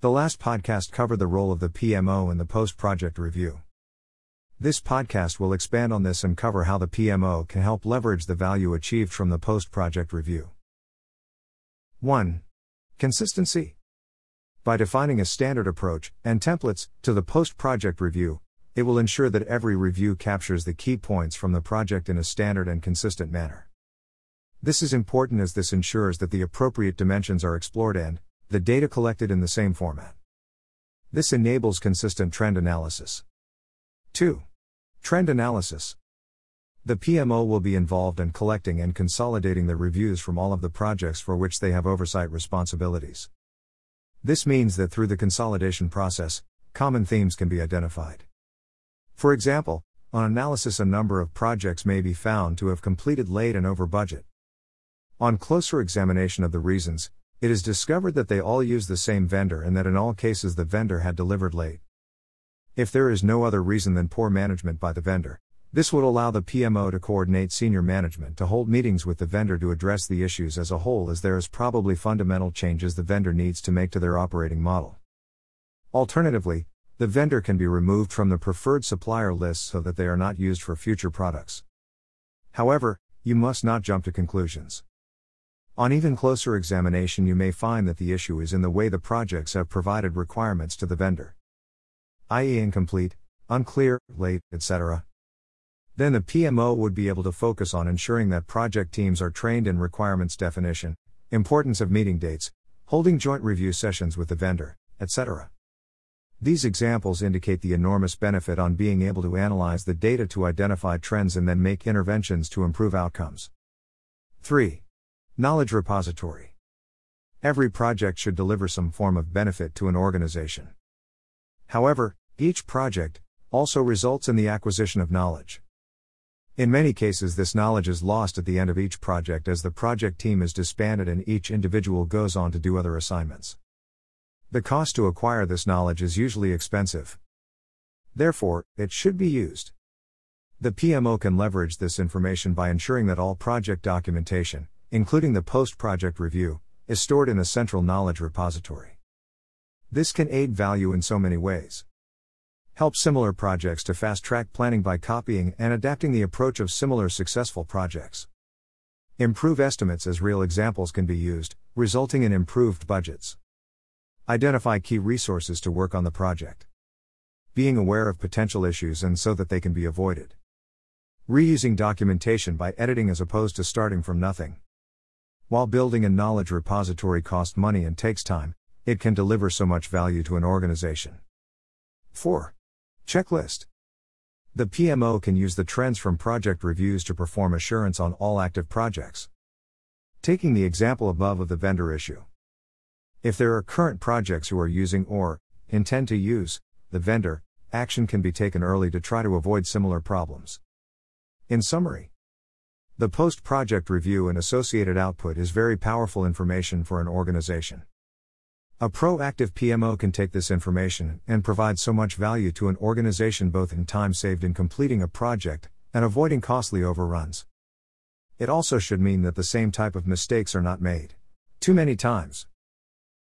The last podcast covered the role of the PMO in the post project review. This podcast will expand on this and cover how the PMO can help leverage the value achieved from the post project review. 1. Consistency. By defining a standard approach and templates to the post project review, it will ensure that every review captures the key points from the project in a standard and consistent manner. This is important as this ensures that the appropriate dimensions are explored and the data collected in the same format. This enables consistent trend analysis. 2. Trend analysis. The PMO will be involved in collecting and consolidating the reviews from all of the projects for which they have oversight responsibilities. This means that through the consolidation process, common themes can be identified. For example, on analysis, a number of projects may be found to have completed late and over budget. On closer examination of the reasons, it is discovered that they all use the same vendor and that in all cases the vendor had delivered late. If there is no other reason than poor management by the vendor, this would allow the PMO to coordinate senior management to hold meetings with the vendor to address the issues as a whole, as there is probably fundamental changes the vendor needs to make to their operating model. Alternatively, the vendor can be removed from the preferred supplier list so that they are not used for future products. However, you must not jump to conclusions. On even closer examination, you may find that the issue is in the way the projects have provided requirements to the vendor, i.e., incomplete, unclear, late, etc. Then the PMO would be able to focus on ensuring that project teams are trained in requirements definition, importance of meeting dates, holding joint review sessions with the vendor, etc. These examples indicate the enormous benefit on being able to analyze the data to identify trends and then make interventions to improve outcomes. 3. Knowledge repository. Every project should deliver some form of benefit to an organization. However, each project also results in the acquisition of knowledge. In many cases, this knowledge is lost at the end of each project as the project team is disbanded and each individual goes on to do other assignments. The cost to acquire this knowledge is usually expensive. Therefore, it should be used. The PMO can leverage this information by ensuring that all project documentation, including the post project review, is stored in a central knowledge repository. This can aid value in so many ways. Help similar projects to fast track planning by copying and adapting the approach of similar successful projects. Improve estimates as real examples can be used, resulting in improved budgets. Identify key resources to work on the project. Being aware of potential issues and so that they can be avoided. Reusing documentation by editing as opposed to starting from nothing. While building a knowledge repository costs money and takes time, it can deliver so much value to an organization. 4. Checklist. The PMO can use the trends from project reviews to perform assurance on all active projects. Taking the example above of the vendor issue. If there are current projects who are using or intend to use the vendor, action can be taken early to try to avoid similar problems. In summary, the post project review and associated output is very powerful information for an organization. A proactive PMO can take this information and provide so much value to an organization both in time saved in completing a project and avoiding costly overruns. It also should mean that the same type of mistakes are not made too many times.